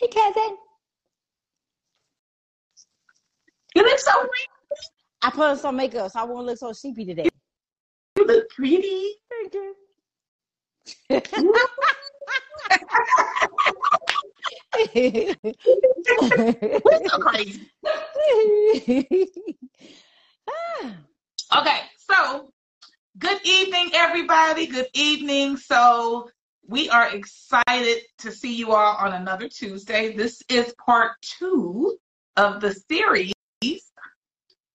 Hey, Kevin. You look so pretty. I put on some makeup, so I won't look so sleepy today. You look pretty. Thank you. We're so crazy. Okay, so good evening, everybody. Good evening. So we are excited to see you all on another Tuesday. This is part two of the series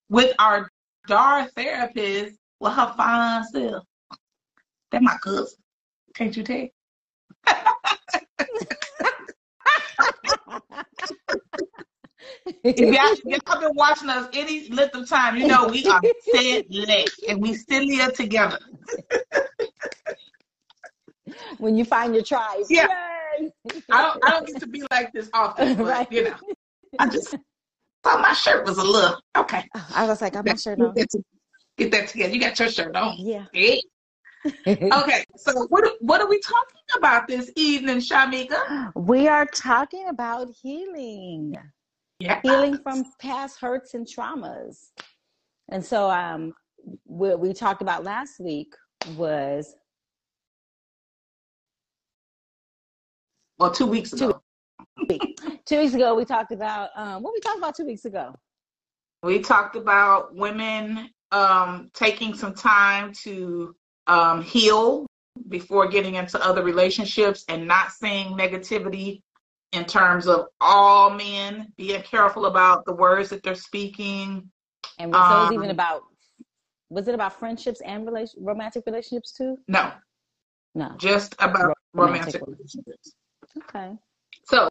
with our DAR therapist with her fine self. That my cousin. Can't you tell? If y'all, if y'all been watching us any length of time, you know we are steadily and we still here together. when you find your tribe. Yeah. Yay! I don't I don't get to be like this often, but Right. you know, I just thought my shirt was a little okay. I was like, I'm not sure. That, get that together. You got your shirt on. Yeah. Hey. Okay, so what what are we talking about this evening, Shimeka? we are talking about healing. Yeah. healing from past hurts and traumas. And so, um, what we talked about last week was Well, two weeks ago. two weeks ago. We talked about um, what we talked about two weeks ago. We talked about women um, taking some time to um, heal before getting into other relationships and not seeing negativity in terms of all men, being careful about the words that they're speaking. And so it was Um, even about was it about friendships and relation romantic relationships too? No, No. just about Romantic romantic relationships. Okay. So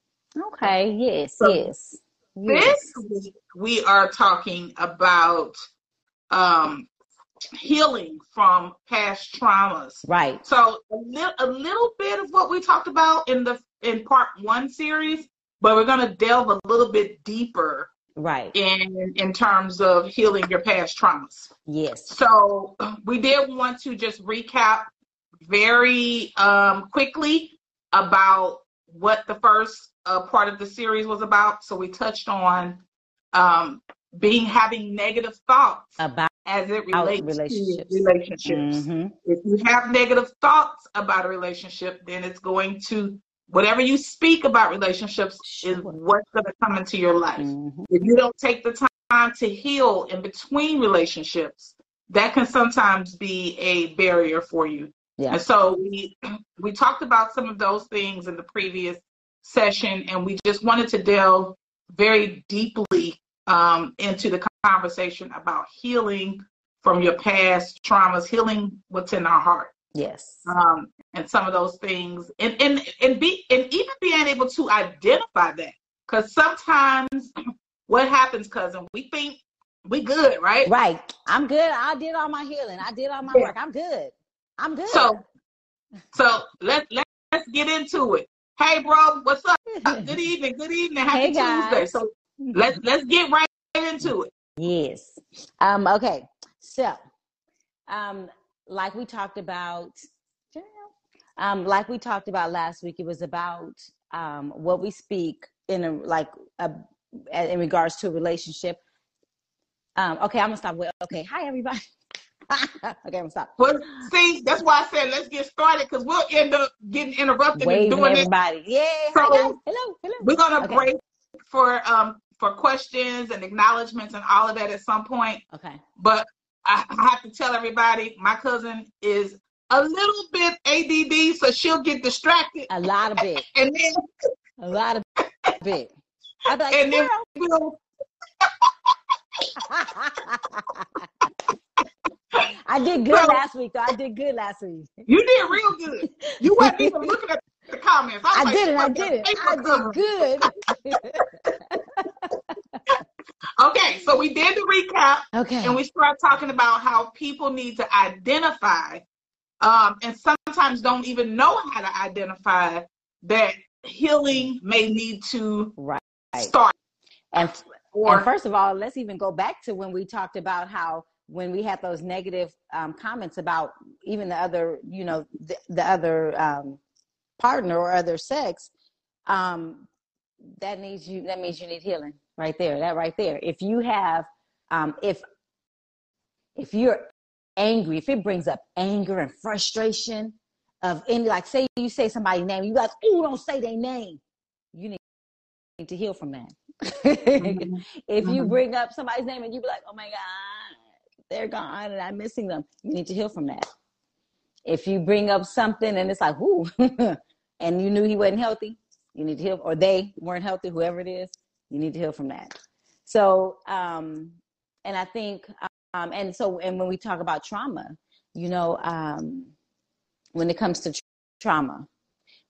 Okay. Yes. So yes. Yes. this week we are talking about um, healing from past traumas. Right. So a, li- a little bit of what we talked about in the in part one series, but we're going to delve a little bit deeper Right. in in terms of healing your past traumas. Yes. So we did want to just recap very um, quickly about what the first uh, part of the series was about. So we touched on um, being having negative thoughts About as it relates relationships. to relationships. Mhm. If you have negative thoughts about a relationship, then it's going to whatever you speak about relationships is what's going to come into your life. Mhm. If you don't take the time to heal in between relationships, that can sometimes be a barrier for you. Yeah. And so we we talked about some of those things in the previous session, and we just wanted to delve very deeply um, into the conversation about healing from your past traumas, healing what's in our heart, Yes. um, and some of those things, and and and be and even being able to identify that, because sometimes what happens, cousin, we think we good, right? Right. I'm good. I did all my healing. I did all my Yeah. work. I'm good. I'm good. So, so let let let's get into it. Hey, bro, what's up? Good evening. Good evening. Happy Hey. Tuesday. So let's let's get right into it. yes. Um, okay. So, um, like we talked about, um, like we talked about last week, it was about um, what we speak in a like a, in regards to a relationship. Um, okay, I'm gonna stop with okay. Hi, everybody. okay, I'm gonna stop. Well, see, that's why I said let's get started because we'll end up getting interrupted and doing it. everybody. Yay! So, Hi, guys. Hello. Hello. We're gonna Okay. break for um for questions and acknowledgments and all of that at some point. Okay. But I, I have to tell everybody, my cousin is a little bit ADD, so she'll get distracted, A lot of it. and then A lot of it. I'd like, and then we'll I did good So- last week, though. I did good last week. You did real good. You wasn't even looking at the comments. was I like, did it. I did it. I cover?" did good. Okay, so we did the recap okay. and we start talking about how people need to identify um, and sometimes don't even know how to identify that healing may need to right. start. And, Or and first of all, let's even go back to when we talked about how when we had those negative um, comments about even the other, you know, the, the other um, partner or other sex, um, that needs you that means you need healing right there that right there if you have um if if you're angry if it brings up anger and frustration of any like say you say somebody's name you guys oh don't say their name you need to heal from that mm-hmm. if you mm-hmm. bring up somebody's name and you be like oh my god they're gone and i'm missing them you need to heal from that if you bring up something and it's like ooh and you knew he wasn't healthy you need to heal, or they weren't healthy, whoever it is, you need to heal from that. So, um, and I think, um, and so, and when we talk about trauma, you know, um, when it comes to trauma,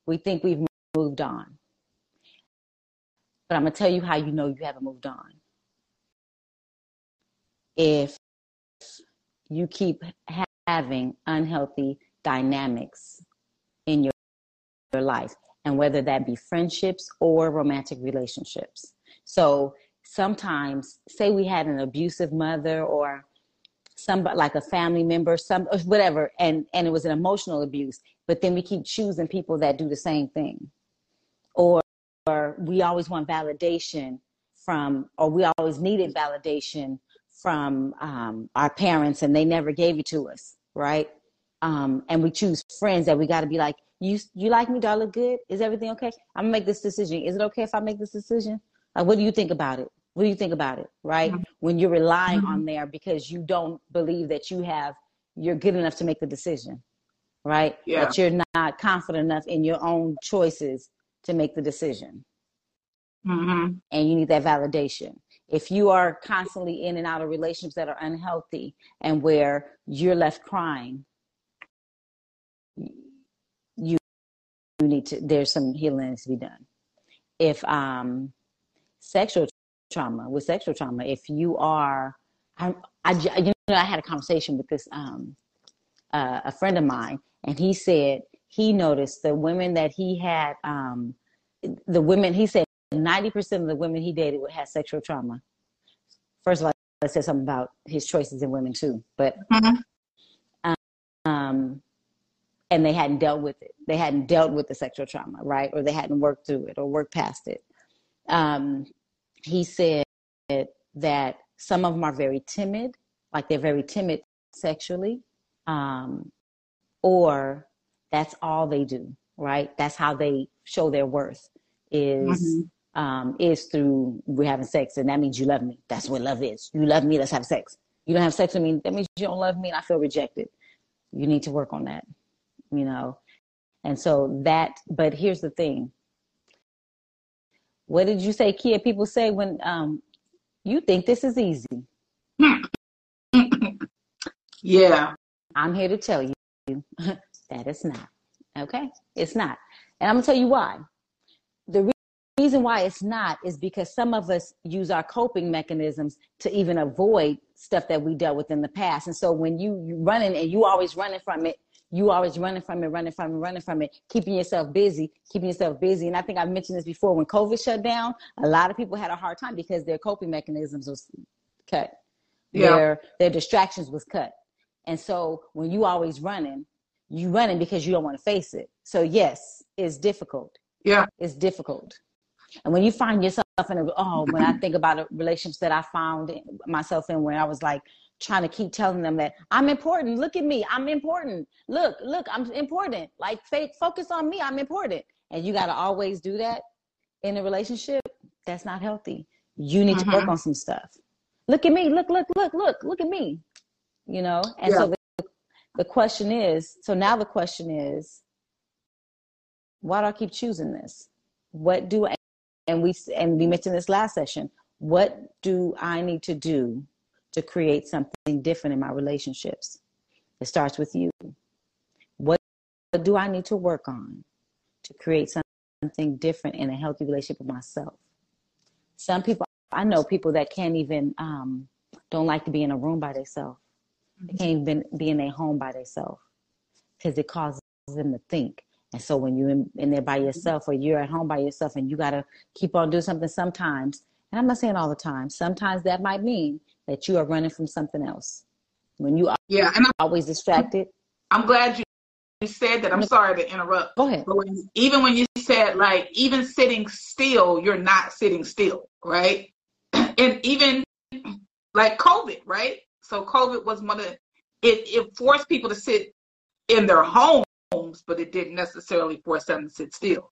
we think we've moved on. But I'm going to tell you how you know you haven't moved on. If you keep having unhealthy dynamics in your, your life, and whether that be friendships or romantic relationships. So sometimes, say we had an abusive mother or somebody like a family member, some whatever, and and it was an emotional abuse, but then we keep choosing people that do the same thing, or, or we always want validation from, or we always needed validation from um, our parents, and they never gave it to us, right? Um, and we choose friends that we got to be like, you you like me? Do I look good? Is everything okay? I'm gonna make this decision. Is it okay if I make this decision? Like, what do you think about it? What do you think about it? Right? Mm-hmm. When you're relying mm-hmm. on there because you don't believe that you have you're good enough to make the decision, right? Yeah. That you're not confident enough in your own choices to make the decision. Mm-hmm. And you need that validation. If you are constantly in and out of relationships that are unhealthy and where you're left crying, you you need to there's some healing to be done. If um sexual trauma with sexual trauma if you are I, I you know i had a conversation with this um uh, a friend of mine and he said he noticed the women that he had um the women he said 90% of the women he dated would have sexual trauma first of all I said something about his choices in women too but mm-hmm. um and they hadn't dealt with it. They hadn't dealt with the sexual trauma, right? Or they hadn't worked through it or worked past it. Um, he said that some of them are very timid, like they're very timid sexually, um, or that's all they do, right? That's how they show their worth is. Mm-hmm. Um, is through we're having sex, and that means you love me. That's what love is. You love me. Let's have sex. You don't have sex with me. That means you don't love me, and I feel rejected. You need to work on that you know. And so that, but here's the thing. What did you say, Keya? People say when um, you think this is easy. yeah. I'm here to tell you that it's not. Okay? It's not. And I'm going to tell you why. The reason why it's not is because some of us use our coping mechanisms to even avoid stuff that we dealt with in the past. And so when you, you running and you always running from it, you always running from it, running from it, running from it, keeping yourself busy, keeping yourself busy. And I think I've mentioned this before. When COVID shut down, a lot of people had a hard time because their coping mechanisms was cut. Yeah. Their their distractions was cut. And so when you always running, you running because you don't want to face it. So yes, it's difficult. Yeah. It's difficult. And when you find yourself in a oh, when I think about relationships that I found myself in where I was like trying to keep telling them that I'm important. Look at me. I'm important. Look, look, I'm important. Like focus on me. I'm important. And you got to always do that in a relationship. That's not healthy. You need mm-hmm. to work mm-hmm. on some stuff. Look at me. Look, look, look, look, look at me. You know? And yeah. so the, the question is, so now the question is, why do I keep choosing this? What do I, and we, and we mentioned this last session, what do I need to do to create something different in my relationships. It starts with you. What do I need to work on to create something different in a healthy relationship with myself? Some people, I know people that can't even, um, don't like to be in a room by themselves. They can't even be in their home by themselves because it causes them to think. And so when you're in, in, there by mm-hmm. yourself or you're at home by yourself and you got to keep on doing something sometimes, and I'm not saying all the time, sometimes that might mean that you are running from something else. When you are yeah, and I'm, always distracted. I'm glad you said that. I'm sorry to interrupt. Go ahead. But when, even when you said like even sitting still, you're not sitting still, right? and even like COVID, right? So COVID was one of it. It forced people to sit in their homes, but it didn't necessarily force them to sit still.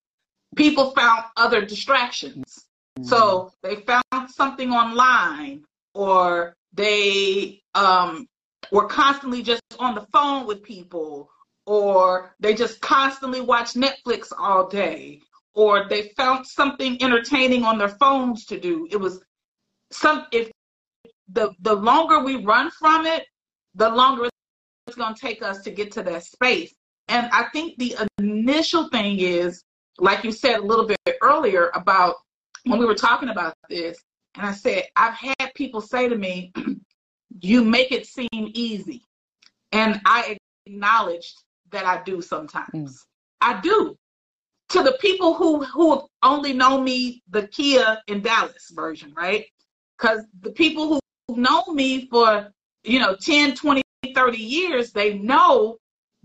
People found other distractions. So they found something online, or they um, were constantly just on the phone with people, or they just constantly watch Netflix all day, or they found something entertaining on their phones to do. It was some if the the longer we run from it, the longer it's going to take us to get to that space. And I think the initial thing is, like you said a little bit earlier about when we were talking about this, and I said, I've had people say to me, You make it seem easy. And I acknowledged that I do sometimes. Mm. I do. To the people who who only know me the Keya in Dallas version, right? Because the people who know me for, you know, 10, 20, 30 years, they know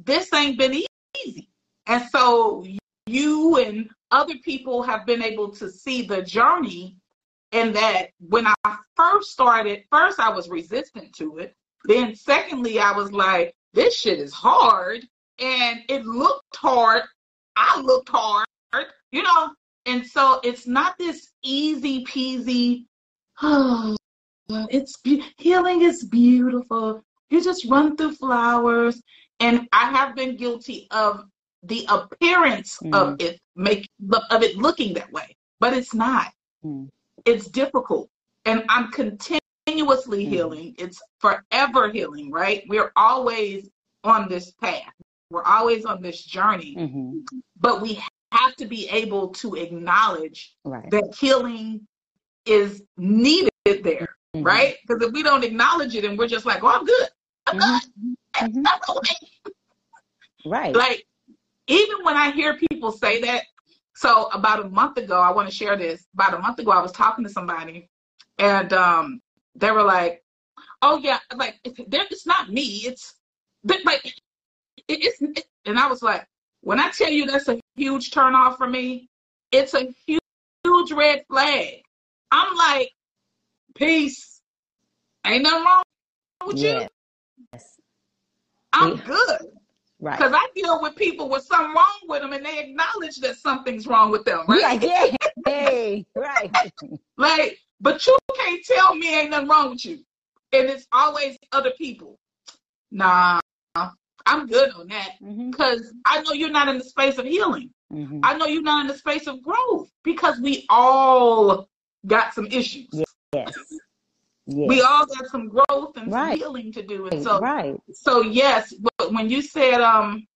this ain't been easy. And so you and other people have been able to see the journey and that when I first started, first I was resistant to it. Then secondly, I was like, this shit is hard. And it looked hard. I looked hard, you know? And so it's not this easy peasy, oh, it's healing is beautiful. You just run through flowers. And I have been guilty of the appearance mm. of it make of it looking that way, but it's not. Mm. It's difficult, and I'm continuously mm. healing. It's forever healing, right? We're always on this path. We're always on this journey, mm-hmm. but we have to be able to acknowledge right. that healing is needed there, mm-hmm. right? Because if we don't acknowledge it and we're just like, "Oh, I'm good," I'm mm-hmm. good. Mm-hmm. Right. Like even when I hear people say that, so about a month ago, I want to share this. About a month ago, I was talking to somebody, and um, they were like, "Oh yeah, like it's not me. It's like it, it's." It, and I was like, "When I tell you that's a huge turnoff for me, it's a huge, huge red flag." I'm like, "Peace, ain't nothing wrong with yes. you. I'm good." Right. Because I deal with people with something wrong with them and they acknowledge that something's wrong with them, right? Like, yeah, hey, right. like, but you can't tell me ain't nothing wrong with you. And it's always other people. Nah, I'm good on that. Because mm-hmm. I know you're not in the space of healing. Mm-hmm. I know you're not in the space of growth because we all got some issues. Yes. Yes. We all got some growth and right. some healing to do. And so, right. so yes, but when you said um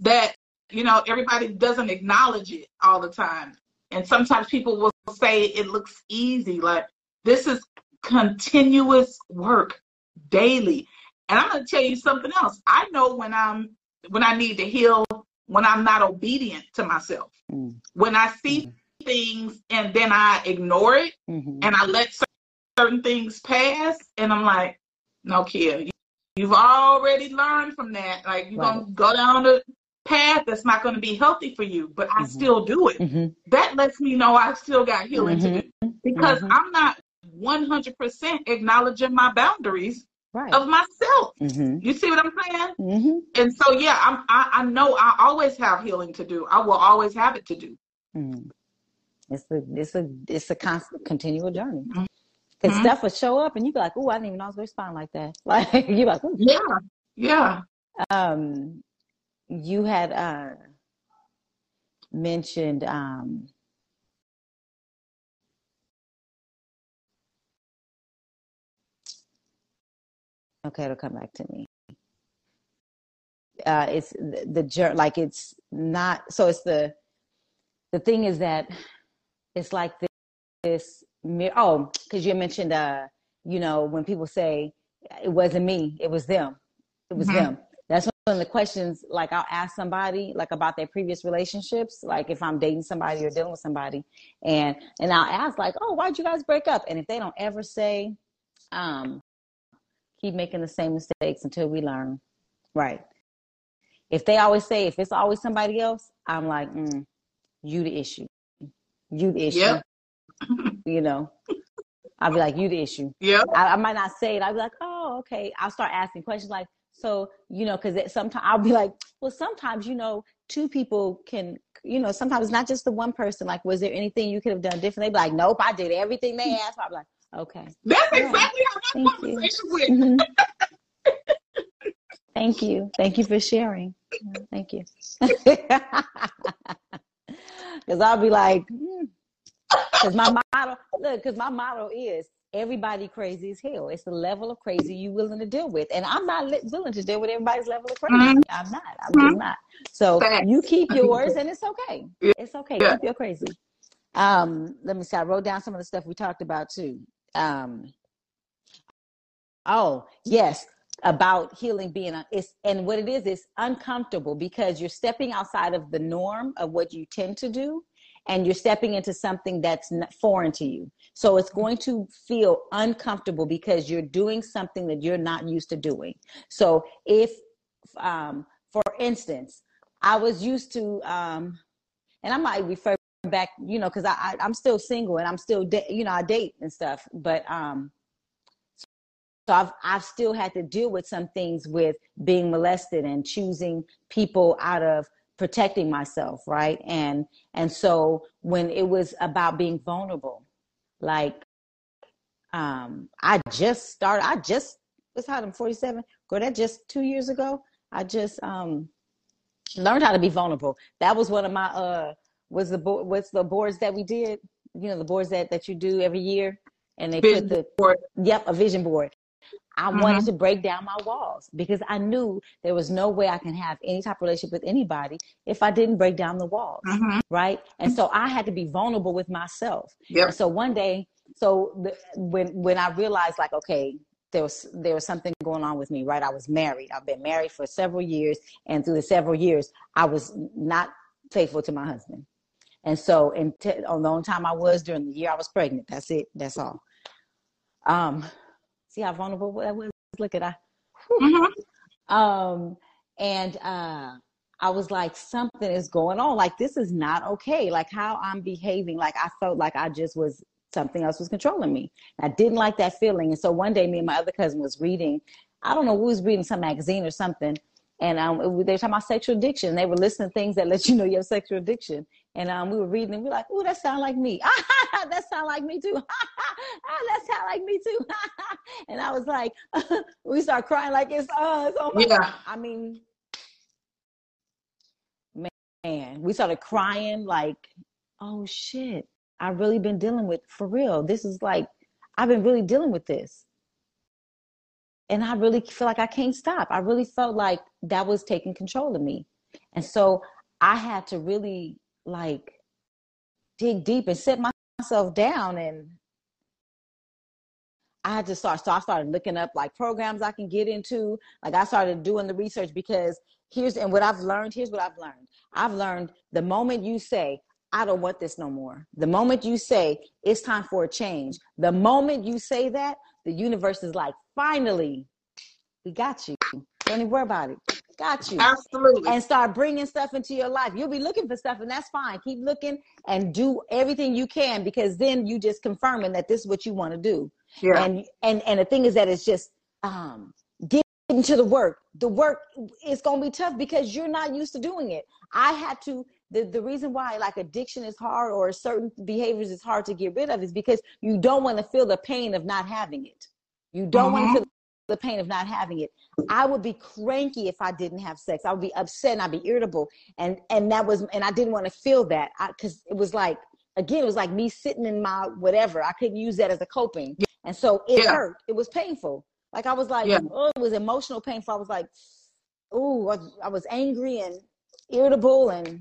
that you know everybody doesn't acknowledge it all the time, and sometimes people will say it looks easy, like this is continuous work daily. And I'm going to tell you something else. I know when I'm when I need to heal when I'm not obedient to myself. Mm. When I see mm. things and then I ignore it mm-hmm. and I let certain things pass, and I'm like, no, Keya, you've already learned from that. Like you're right. gonna go down the path that's not going to be healthy for you, but I mm-hmm. still do it. Mm-hmm. That lets me know I still got healing mm-hmm. to do because mm-hmm. I'm not 100% acknowledging my boundaries right. of myself. Mm-hmm. You see what I'm saying? Mm-hmm. And so, yeah, I'm, I, I know I always have healing to do. I will always have it to do. It's a it's a it's a constant continual journey. Mm-hmm. stuff would show up and you'd be like, oh, I didn't even know I was going to respond like that. Like, you're like, Ooh. yeah, yeah. Um, you had uh, mentioned um, okay it'll come back to me uh, it's the, the like it's not so it's the the thing is that it's like this oh, because you mentioned, uh, you know, when people say it wasn't me, it was them, it was mm-hmm. them. That's one of the questions. Like I'll ask somebody like about their previous relationships, like if I'm dating somebody or dealing with somebody, and and I'll ask like, oh, why'd you guys break up? And if they don't ever say, um, keep making the same mistakes until we learn, right? If they always say if it's always somebody else, I'm like, mm, you the issue. You the issue. Yep. You know. I'll be like, you the issue. Yeah. I, I might not say it. I'll be like, oh, okay. I'll start asking questions like, so, you know, because sometimes I'll be like, well, sometimes, you know, two people can, you know, sometimes it's not just the one person. Like, was there anything you could have done differently? Be like, nope, I did everything they asked. I'm like, okay. That's exactly how my Thank conversation went. Mhm. Thank you. Thank you for sharing. Thank you. Because I'll be like, because my motto, look, because my motto is everybody crazy as hell. It's the level of crazy you willing to deal with, and I'm not li- willing to deal with everybody's level of crazy. Mhm. I'm not. I'm just not. So Facts. you keep yours, and it's okay. It's okay. Yeah. Keep your crazy. Um, let me see. I wrote down some of the stuff we talked about too. Um, oh yes, about healing being a, it's and what it is is uncomfortable because you're stepping outside of the norm of what you tend to do and you're stepping into something that's foreign to you. So it's going to feel uncomfortable because you're doing something that you're not used to doing. So if um, for instance i was used to um, and i might refer back you know because I, I i'm still single and i'm still da- you know i date and stuff but um so I've I've still had to deal with some things with being molested and choosing people out of protecting myself, right? And and so when it was about being vulnerable, like um I just started I just was how I'm 47. Girl, that just two years ago. I just um learned how to be vulnerable. That was one of my uh was the board what's the boards that we did, you know, the boards that that you do every year and they Vision put the board. Yep, a vision board. I Mhm. wanted to break down my walls because I knew there was no way I can have any type of relationship with anybody if I didn't break down the walls, Mhm. right? And so I had to be vulnerable with myself. Yep. And so one day, so the, when when I realized like, okay, there was there was something going on with me, right? I was married. I've been married for several years, and through the several years, I was not faithful to my husband. And so, in t- on the only time I was during the year I was pregnant. That's it. That's all. Um, see how vulnerable that was. Look at I. Mhm. Um, and uh, I was like, something is going on. Like this is not okay. Like how I'm behaving. Like I felt like I just was something else was controlling me. I didn't like that feeling. And so one day, me and my other cousin was reading. I don't know who was reading some magazine or something. And um, they were talking about sexual addiction. They were listening to things that let you know you have sexual addiction. And um, we were reading and we were like, "Ooh, that sound like me. that sound like me too. that sound like me too." and I was like, we start crying like it's us. Oh my Yeah. God. I mean, man, we started crying like, "Oh shit, I've really been dealing with for real. This is like, I've been really dealing with this." And I really feel like I can't stop. I really felt like that was taking control of me. And so I had to really like dig deep and set myself down and I had to start so I started looking up like programs I can get into. Like I started doing the research because here's and what I've learned, here's what I've learned. I've learned the moment you say, I don't want this no more. The moment you say it's time for a change, the moment you say that, the universe is like, finally, we got you. Don't even worry about it. Got you Absolutely. and start bringing stuff into your life. You'll be looking for stuff, and that's fine. Keep looking and do everything you can because then you just confirming that this is what you want to do. yeah. And and and the thing is that it's just um getting to the work. The work is gonna be tough because you're not used to doing it. I had to the, the reason why like addiction is hard or certain behaviors is hard to get rid of is because you don't want to feel the pain of not having it. You don't want Mhm. to feel the pain of not having it. I would be cranky if I didn't have sex. I would be upset and I'd be irritable. And and that was and I didn't want to feel that because it was like again, it was like me sitting in my whatever. I couldn't use that as a coping. And so it Yeah. hurt. It was painful. Like I was like, Yeah. oh, it was emotional painful. I was like, oh, I, I was angry and irritable and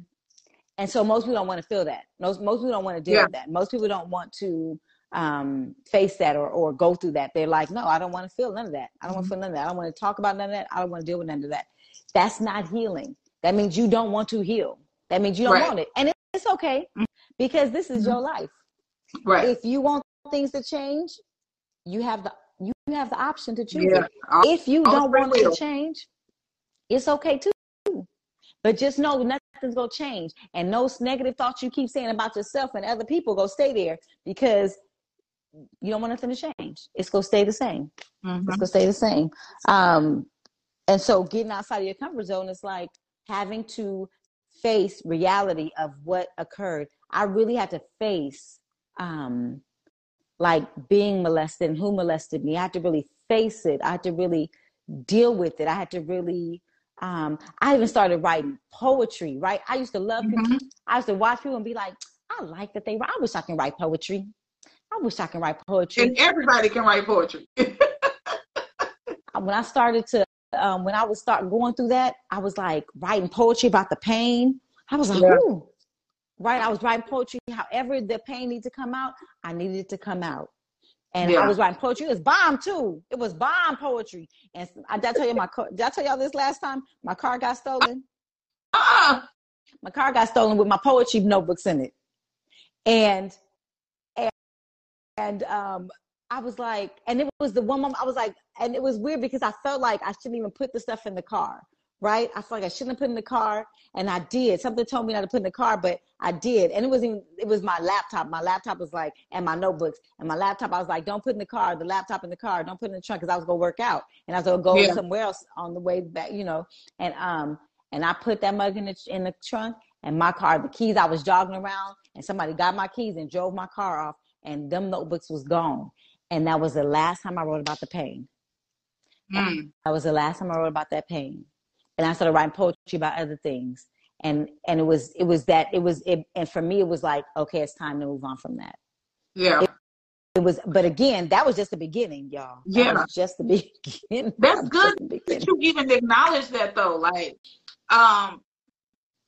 and so most people don't want to feel that. Most most people don't want to deal Yeah. with that. Most people don't want to um, face that or, or go through that. They're like, no, I don't want to feel none of that. I don't want to feel none of that. I don't want to talk about none of that. I don't want to deal with none of that. That's not healing. That means you don't want to heal. That means you don't Right. want it. And it's okay because this is your life. right. If you want things to change, you have the you have the option to choose Yeah. If you all don't want it to change, it's okay too. But just know nothing's gonna change. And those negative thoughts you keep saying about yourself and other people go stay there because you don't want nothing to change. It's gonna stay the same. Mm-hmm. It's gonna stay the same. Um, and so getting outside of your comfort zone is like having to face reality of what occurred. I really had to face um like being molested and who molested me. I had to really face it. I had to really deal with it. I had to really um I even started writing poetry, right? I used to love mm-hmm. I used to watch people and be like, I like that they I wish I can write poetry. I wish I can write poetry. And everybody can write poetry. when I started to um, when I was start going through that, I was like writing poetry about the pain. I was like, yeah. ooh, right? I was writing poetry. However, the pain needed to come out, I needed it to come out. And yeah. I was writing poetry. It was bomb too. It was bomb poetry. And I did I tell you my car, did I tell y'all this last time? My car got stolen. Uh-uh. My car got stolen with my poetry notebooks in it. And and um I was like, and it was the one moment I was like, and it was weird because I felt like I shouldn't even put the stuff in the car, right? I felt like I shouldn't have put in the car, and I did. Something told me not to put in the car, but I did, and it was even it was my laptop. My laptop was like, and my notebooks, and my laptop. I was like, don't put in the car. The laptop in the car. Don't put in the trunk because I was gonna work out, and I was gonna go yeah. somewhere else on the way back, you know. And um, and I put that mug in the in the trunk, and my car, the keys. I was jogging around, and somebody got my keys and drove my car off, and them notebooks was gone. And that was the last time I wrote about the pain. Mm. That was the last time I wrote about that pain. And I started writing poetry about other things. And and it was it was that it was it and for me it was like, okay, it's time to move on from that. Yeah. It, it was but again, that was just the beginning, y'all. That yeah. just the beginning. That's good that you even acknowledge that though. Like um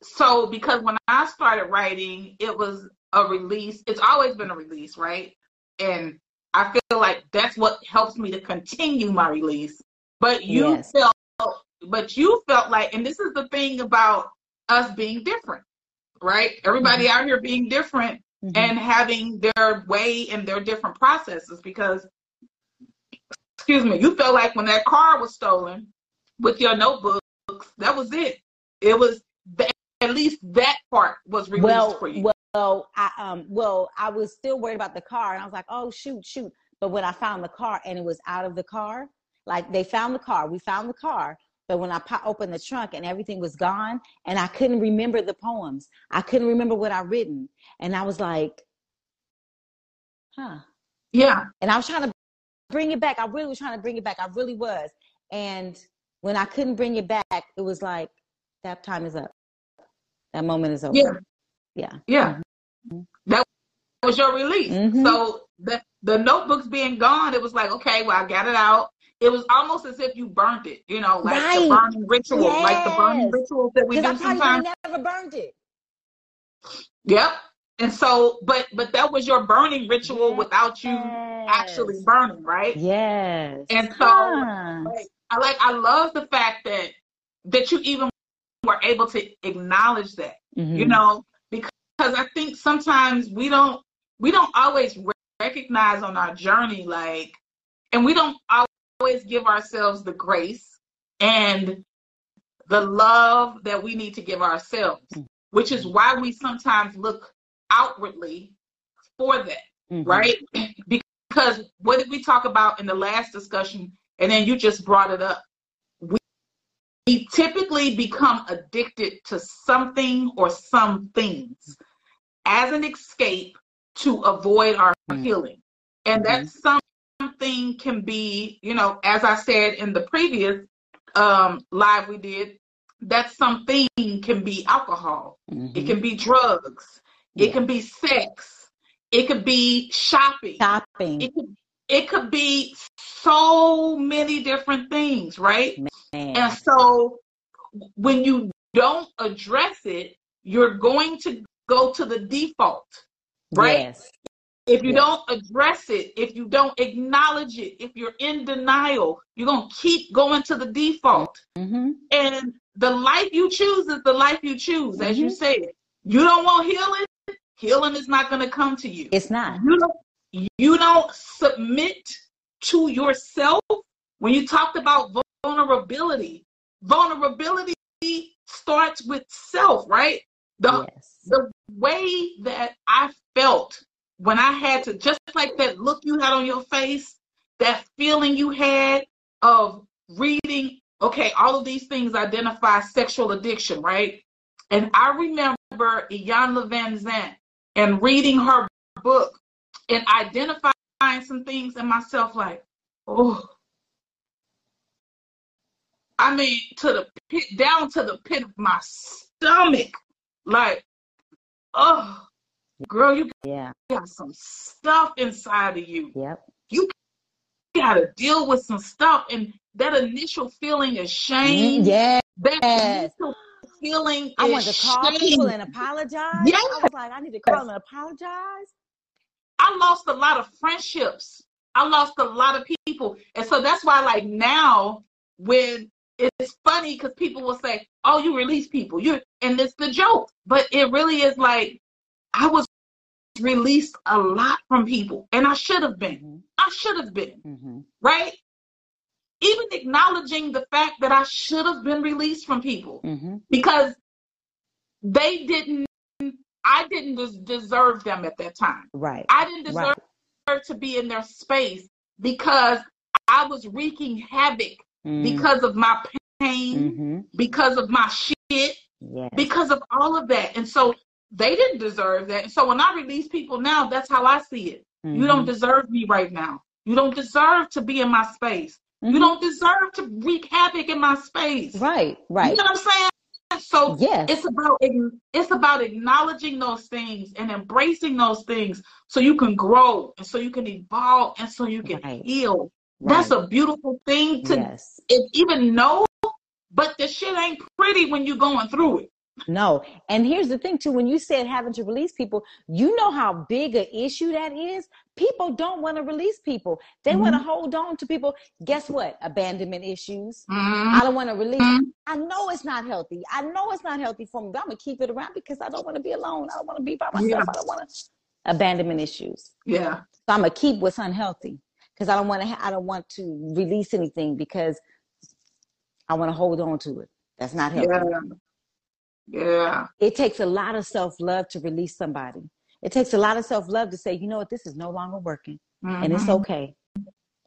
so because when I started writing, it was a release. It's always been a release, right? And I feel like that's what helps me to continue my release. But you yes. felt, but you felt like, and this is the thing about us being different, right? Everybody mm-hmm. out here being different mm-hmm. and having their way and their different processes because, excuse me, you felt like when that car was stolen with your notebooks, that was it. It was the, at least that part was released well, for you. Well, well, I um well, I was still worried about the car and I was like, oh shoot, shoot. But when I found the car and it was out of the car, like they found the car, we found the car. But when I pop, opened the trunk and everything was gone, and I couldn't remember the poems, I couldn't remember what I written, and I was like, "Huh." Yeah. And I was trying to bring it back. I really was trying to bring it back. I really was. And when I couldn't bring it back, it was like that time is up. That moment is over. Yeah. Yeah. Yeah. Mm-hmm. That was your release. Mm-hmm. So the the notebooks being gone, it was like, okay, well, I got it out. It was almost as if you burned it, you know, like right. the burning ritual, yes. like the burning rituals that we do I sometimes. never burned it. Yep. And so, but but that was your burning ritual yes. without you actually burning, right? Yes. And so, like, I like I love the fact that that you even were able to acknowledge that, mm-hmm. you know, because I think sometimes we don't we don't always recognize on our journey, like, and we don't always give ourselves the grace and the love that we need to give ourselves, which is why we sometimes look outwardly for that, mm-hmm. right? Because what did we talk about in the last discussion? And then you just brought it up. We, typically become addicted to something or some things as an escape to avoid our mm-hmm. healing. And mm-hmm. that something can be, you know, as I said in the previous um, live we did, that something can be alcohol, mm-hmm. it can be drugs, yeah. it can be sex, it could be shopping. Shopping. It could, it could be so many different things, right? Man. And so when you don't address it, you're going to go to the default right? Yes. If you yes. don't address it, if you don't acknowledge it, if you're in denial, you're going to keep going to the default. Mm-hmm. And the life you choose is the life you choose, mm-hmm. as you mm-hmm. said. You don't want healing, healing is not going to come to you. It's not. You don't, you don't submit to yourself. When you talked about vulnerability, vulnerability starts with self, right? The yes. the way that I felt when I had to just like that look you had on your face, that feeling you had of reading, okay, all of these things identify sexual addiction, right? And I remember Iyanla Vanzant and reading her book and identifying some things in myself like, oh, I mean, to the pit, down to the pit of my stomach. Like, oh, girl, you Yeah. got some stuff inside of you. Yep. You got to deal with some stuff. And that initial feeling of shame. Mm, Yeah. That initial feeling I is wanted to call shame. people and apologize. Yes. I was like, I need to call and apologize. I lost a lot of friendships. I lost a lot of people. And so that's why, like, now when it's funny because people will say, Oh, you release people. You and it's the joke. But it really is like I was released a lot from people. And I should have been. I should have been, hmm right? Even acknowledging the fact that I should have been released from people hmm because they didn't I didn't des- deserve them at that time. Right. I didn't deserve Right. to be in their space because I was wreaking havoc Mm, because of my pain, hmm because of my shit, Yes. because of all of that. And so they didn't deserve that. And so when I release people now, that's how I see it. You don't Mhm. deserve me right now. You don't deserve to be in my space. You Mhm. don't deserve to wreak havoc in my space. Right. Right. You know what I'm saying? So Yes. it's about it's about acknowledging those things and embracing those things so you can grow and so you can evolve and so you can Right. heal. Right. That's a beautiful thing to yes. even know, but the shit ain't pretty when you're going through it. No. And here's the thing too, when you said having to release people, you know how big an issue that is? People don't want to release people. They Mhm. want to hold on to people. Guess what? Abandonment issues. Mhm. I don't want to release. Mhm. I know it's not healthy. I know it's not healthy for me, but I'm gonna keep it around because I don't want to be alone. I don't want to be by myself. Yeah. I don't want to abandonment issues. Yeah. So I'm gonna keep what's unhealthy because I don't want to. I don't want to release anything because I want to hold on to it. That's not healthy. Yeah. Yeah. It takes a lot of self love to release somebody. It takes a lot of self love to say, you know what, this is no longer working, and it's Mhm. okay.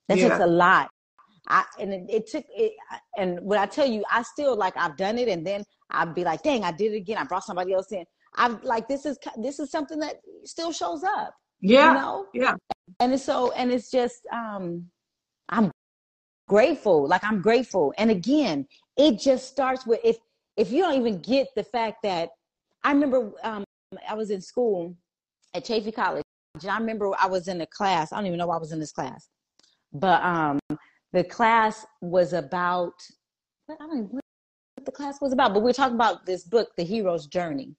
That Yeah. takes a lot. I and it, it took it. And when I tell you, I still like I've done it, and then I'd be like, dang, I did it again. I brought somebody else in. I'm like, this is this is something that still shows up. Yeah. You know, Yeah. And it's so and it's just um i'm grateful like i'm grateful. And again it just starts with if if you don't even get the fact that i remember um i was in school at Chaffey College and i remember i was in a class i don't even know why i was in this class but um the class was about i don't even know what the class was about but we are talking about this book the hero's journey.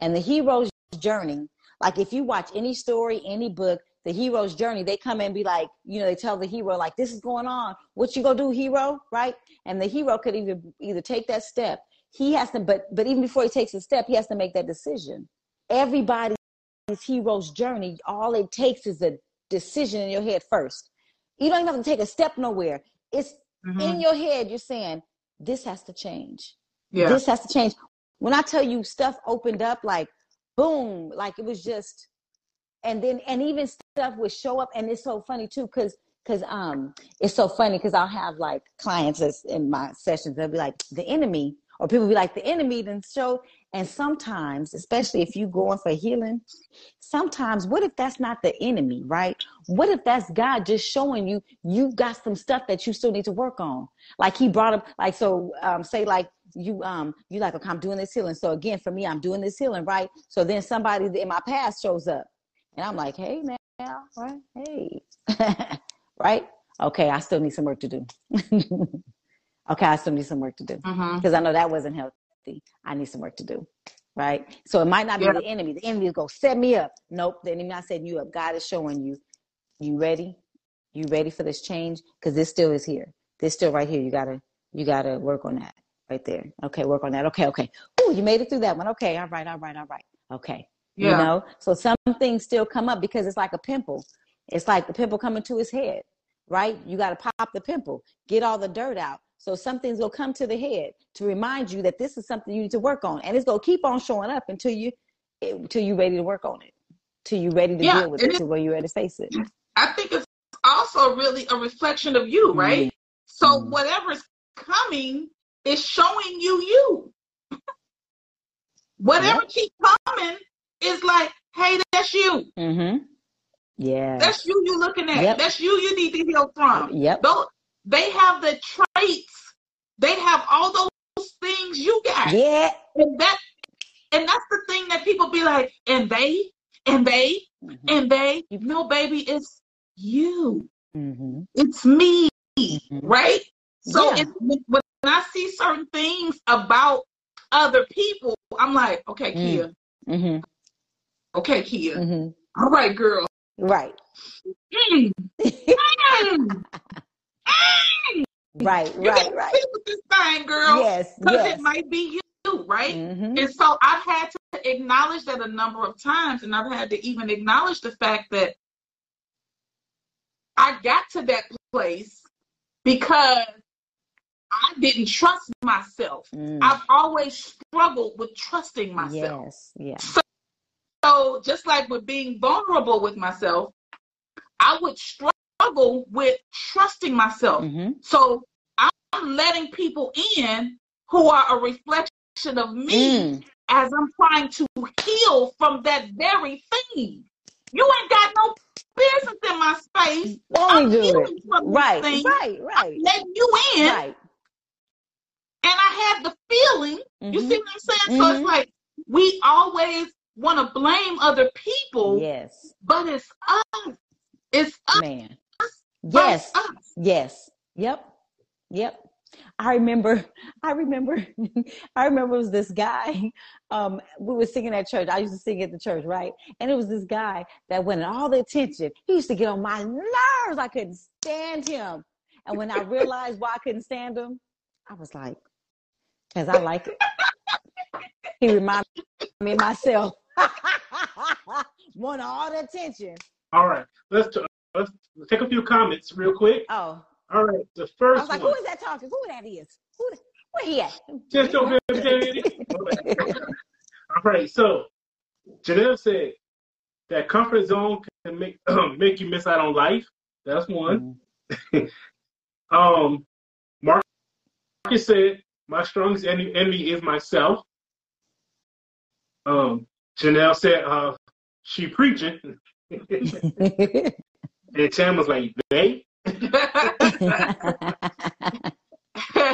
And the hero's journey like if you watch any story any book the hero's journey. They come and be like you know they tell the hero like this is going on. What you gonna do hero? Right? And the hero could either either take that step. He has to but but even before he takes a step he has to make that decision. Everybody's hero's journey all it takes is a decision in your head first. You don't even have to take a step nowhere. It's Mhm. in your head you're saying this has to change. Yeah. this has to change. When i tell you stuff opened up like boom like it was just and then and even stuff would show up and it's so funny too because because um it's so funny because i'll have like clients that's in my sessions they'll be like the enemy or people be like the enemy then show and sometimes especially if you going for healing sometimes what if that's not the enemy right? What if that's god just showing you you got some stuff that you still need to work on? Like he brought up like so um say like you um you like okay i'm doing this healing. So again for me i'm doing this healing right? So then somebody in my past shows up and i'm like hey man right hey. Right? Okay i still need some work to do. Okay i still need some work to do mm-hmm. because i know that wasn't healthy. I need some work to do right? So it might not be Yeah. the enemy. The enemy is going to set me up. Nope the enemy not setting you up. God is showing you. You ready? You ready for this change? Because this still is here. This still right here. You gotta you gotta work on that right there. Okay work on that. Okay okay. Oh you made it through that one. Okay all right all right all right. Okay Yeah. you know so some things still come up because it's like a pimple it's like the pimple coming to his head right you got to pop the pimple get all the dirt out So something's gonna come to the head to remind you that this is something you need to work on, and it's gonna keep on showing up until you until you're ready to work on it, till you're ready to Yeah, deal with it, it- to where you're ready to face it. I think it's also really a reflection of you, right? So Mhm. whatever's coming is showing you you. Whatever Yep. keeps coming is like, hey, that's you. Mm-hmm. Yeah. That's you you looking at. Yep. That's you you need to heal from. Yep. Those, they have the traits. They have all those things you got. Yeah. And that and that's the thing that people be like, and they, and they, Mhm. and they. No, baby, it's you. Mhm. It's me. Mhm. Right? So Yeah. it's, when I see certain things about other people, I'm like, okay. Keya. Okay, Keya. Mhm. All right, girl. Right. Mm, right. You Right. Right. sit with this thing, girl. Yes. Because Yes. it might be you, right? Mhm. And so I've had to acknowledge that a number of times, and I've had to even acknowledge the fact that I got to that place because I didn't trust myself. Mm. I've always struggled with trusting myself. Yes. Yeah. So just like with being vulnerable with myself, I would struggle with trusting myself. Mhm. So I'm letting people in who are a reflection of me Mm. as I'm trying to heal from that very thing. You ain't got no business in my space. I'm healing it? from Right. thing, Right. Right. letting you in, Right. and I had the feeling. You Mhm. see what I'm saying? So Mhm. it's like we always want to blame other people, Yes. but it's us. It's us. Man. Yes. us. Yes. Yep. Yep. I remember, I remember, I remember it was this guy. Um, we were singing at church. I used to sing at the church, right? And it was this guy that wanted all the attention. He used to get on my nerves. I couldn't stand him. And when I realized why I couldn't stand him, I was like, because I like it. He reminded me of myself. Want all the attention. All right, let's t- let's take a few comments real quick. Oh, All right, the first. I was like, one. who is that talking? Who that is? Who? Where he at? Just your baby daddy. All right, so Janelle said that comfort zone can make make you miss out on life. That's one. Um, Mark Marcus said my strongest enemy, enemy is myself. Um, Janelle said uh, she preaching, and Tam was like they.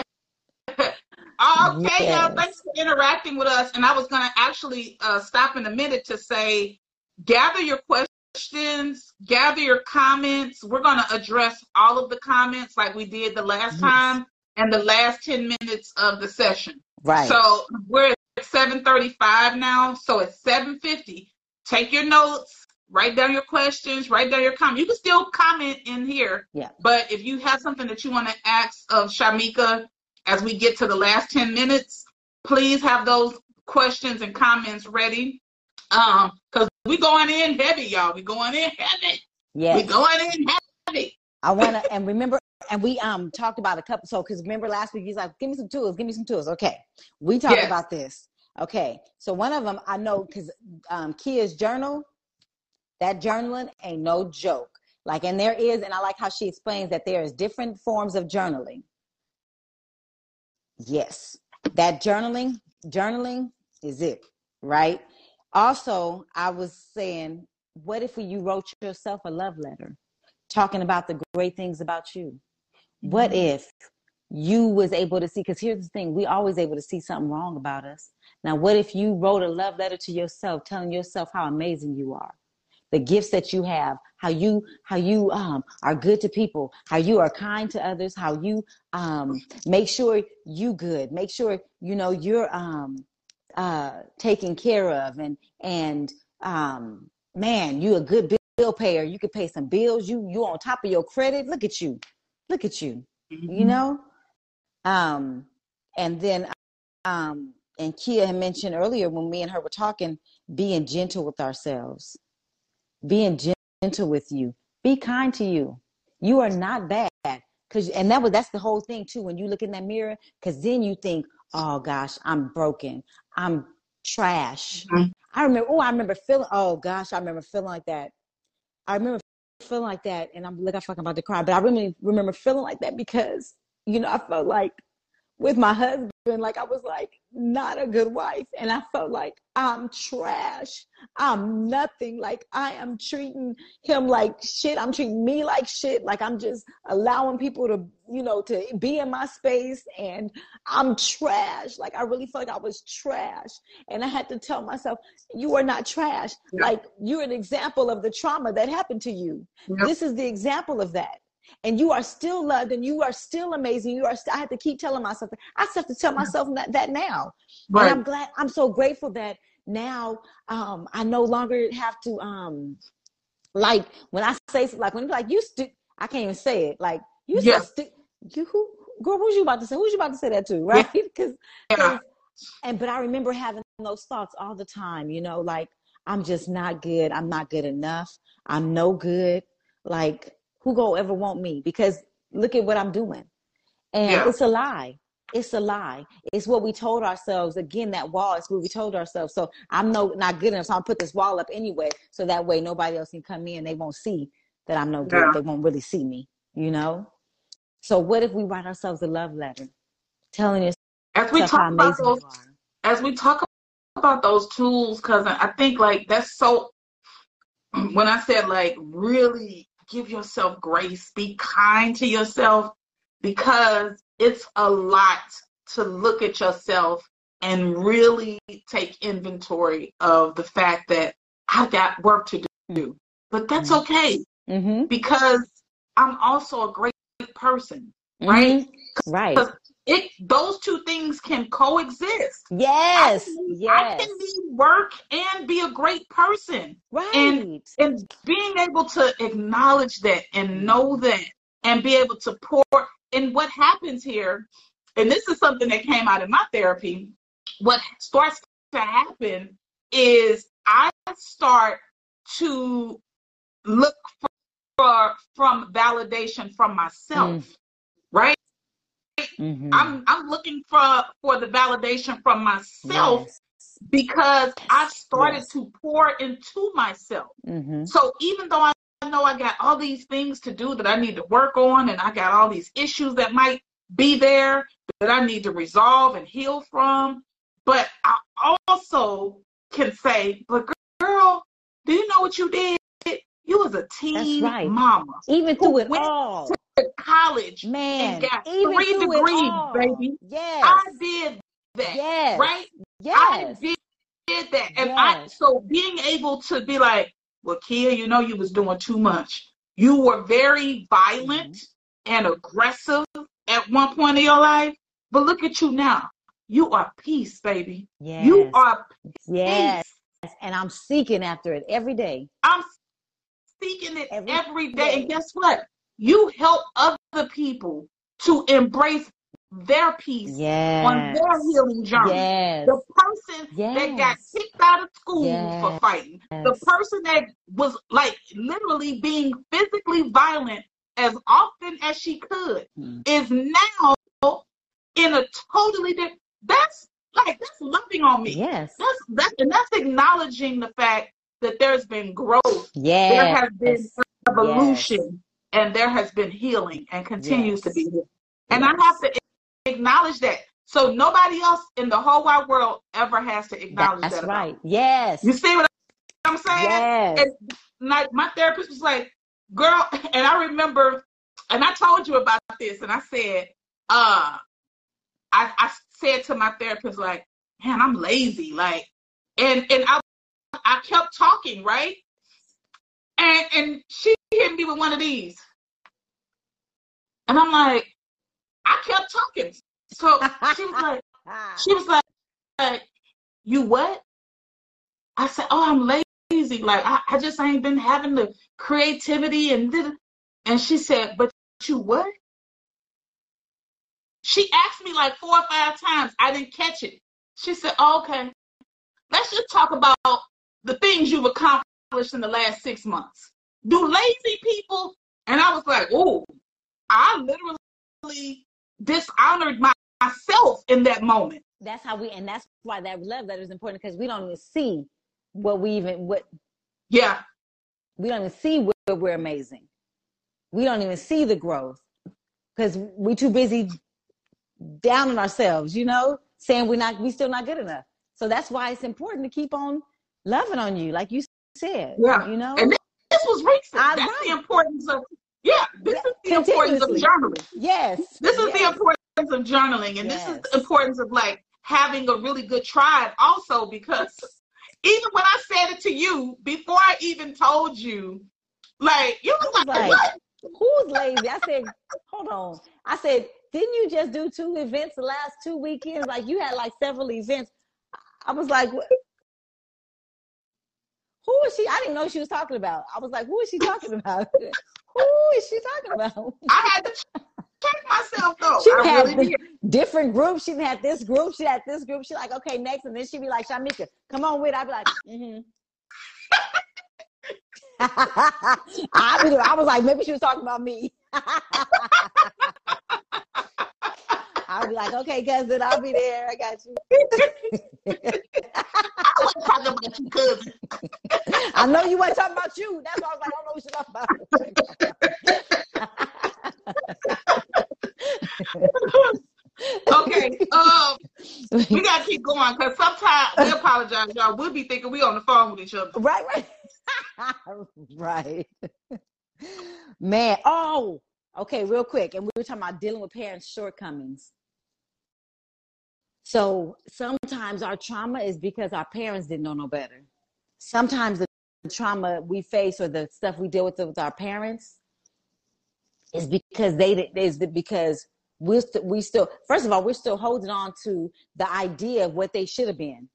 Okay, y'all, thanks for interacting with us. And I was going to actually uh, stop in a minute to say, gather your questions, gather your comments. We're going to address all of the comments like we did the last Yes. time and the last 10 minutes of the session. right. So we're at 735 now. So it's 750. Take your notes, write down your questions, write down your comments. You can still comment in here. Yeah. But if you have something that you want to ask of Shimeka as we get to the last 10 minutes, please have those questions and comments ready. Um, because we going in heavy, y'all. We going in heavy. Yeah. We going in heavy. I want to, and remember, and we um talked about a couple. So, because remember last week, he's like, "Give me some tools. Give me some tools." Okay, we talked Yes. about this. Okay, so one of them I know because um, Keya's journal, that journaling ain't no joke. Like, and there is, and I like how she explains that there is different forms of journaling. Yes, that journaling, journaling is it, right? Also, I was saying, what if you wrote yourself a love letter, talking about the great things about you? What if you was able to see? Because here's the thing: we always able to see something wrong about us. Now, what if you wrote a love letter to yourself, telling yourself how amazing you are? the gifts that you have how you how you um, are good to people how you are kind to others how you um, make sure you good make sure you know you're um, uh, taken care of and and um, man you a good bill payer you could pay some bills you you on top of your credit look at you look at you you know um and then um and Keya had mentioned earlier when me and her were talking being gentle with ourselves being gentle with you be kind to you you are not bad Cause and that was that's the whole thing too. When you look in that mirror, because then you think, oh gosh, I'm broken. I'm trash. Mhm. I remember. Oh, I remember feeling. Oh gosh, I remember feeling like that. I remember feeling like that, and I'm like, I'm fucking about to cry. But I really remember feeling like that because you know I felt like with my husband, like I was like not a good wife, and I felt like I'm trash. I'm nothing. Like I am treating him like shit. I'm treating me like shit. Like I'm just allowing people to, you know, to be in my space, and I'm trash. Like I really felt like I was trash, and I had to tell myself, "You are not trash. Like you're an example of the trauma that happened to you. Yep. This is the example of that." And you are still loved, and you are still amazing. You are. St- I have to keep telling myself. that. I still have to tell myself that, that now. And I'm glad. I'm so grateful that now um, I no longer have to um, like when I say like when like you stu- I can't even say it. Like you Yeah. stu- you who girl who's you about to say who's you about to say that to right? Because Yeah. and but I remember having those thoughts all the time. You know, like I'm just not good. I'm not good enough. I'm no good. Like who go ever want me? Because look at what I'm doing. And Yeah. it's a lie. It's a lie. It's what we told ourselves. Again, that wall is what we told ourselves. So I'm no not good enough. So I'm put this wall up anyway. So that way nobody else can come in. They won't see that I'm no good. Yeah. They won't really see me. You know. So what if we write ourselves a love letter, telling yourself As we talk about those as we talk about those tools, cousin, I think like that's so. When I said like really give yourself grace, be kind to yourself, because it's a lot to look at yourself and really take inventory of the fact that I've got work to do. But that's Mhm. okay Mm-hmm. because I'm also a great person, right? Mhm. Right. It those two things can coexist. Yes. I can, I can be work and be a great person. Right. And and being able to acknowledge that and know that and be able to pour and what happens here, and this is something that came out of my therapy, what starts to happen is I start to look for from validation from myself. Right? Mhm. I'm I'm looking for for the validation from myself Yes. because I've started Yes. to pour into myself. Mhm. So even though I know I got all these things to do that I need to work on and I got all these issues that might be there that I need to resolve and heal from, but I also can say, but girl, do you know what you did? You was a teen right. mama Even through it went all, to college man. and got Even three degrees, baby. Yes. I did that, yes. right? I Yes. did, did that. And I so being able to be like, well, Keya, you know you was doing too much. You were very violent Mm-hmm. and aggressive at one point in your life, but look at you now. You are peace, baby. Yes. You are peace. Yes. And I'm seeking after it every day. I'm seeking it Every every day. And guess what? You help other people to embrace their peace on their healing journey. Yes. The person that got kicked out of school for Yes. fighting, the person that was like literally being physically violent as often as she could, Mm. is now in a totally different. That's like that's loving on me. Yes. That's that, and that's acknowledging the fact that there's been growth, there has been evolution, and there has been healing, and continues to be healing. And I have to acknowledge that. So nobody else in the whole wide world ever has to acknowledge That's that. about right. Yes. You see what I'm saying? Yes. And like my therapist was like, girl, and I remember, and I told you about this, and I said, uh, I, I said to my therapist, like, man, I'm lazy. Like, and and I I kept talking, right? And and she hit me with one of these. And I'm like, I kept talking. So she was like, she was like, like, you what? I said, oh, I'm lazy. Like, I, I just ain't been having the creativity and did and she said, but you what? She asked me like four or five times. I didn't catch it. She said, oh, okay, let's just talk about the things you've accomplished in the last six months. Do lazy people? And I was like, oh, I literally dishonored my, myself in that moment. That's how we, and that's why that love letter is important because we don't even see what we even what. Yeah, we don't even see where we're amazing. We don't even see the growth because we're too busy down on ourselves. You know, saying we're not, we still not good enough. So that's why it's important to keep on loving on you, like you said. Yeah, you know. And this was recent. I, that's the importance of yeah, this is the importance of journaling. Yes. This is yes. the importance of journaling. And yes. this is the importance of like having a really good tribe also because even when I said it to you, before I even told you, like you was, was like, like? Who's lazy? I said, hold on. I said, didn't you just do two events the last two weekends? Like you had like several events. I was like, what? Who is she? I didn't know she was talking about. I was like, who is she talking about? who is she talking about? I had to check myself though. She I had really different groups. She had this group. She had this group. She like, okay, next, and then she'd be like, Shimeka, come on with. I'd be like, mm-hmm. I, be, I was like, maybe she was talking about me. I'll be like, okay, cousin, I'll be there. I got you. I wasn't talking about you, cousin. I know you weren't talking about you. That's why I was like, I don't know what you're talking about. okay, um, we gotta keep going because sometimes we apologize, y'all. We'll be thinking we on the phone with each other. Right, right, right. Man, oh, okay, real quick, and we were talking about dealing with parents' shortcomings. So sometimes our trauma is because our parents didn't know no better. Sometimes the trauma we face or the stuff we deal with with our parents is because they is because we're st- we still first of all we're still holding on to the idea of what they should have been.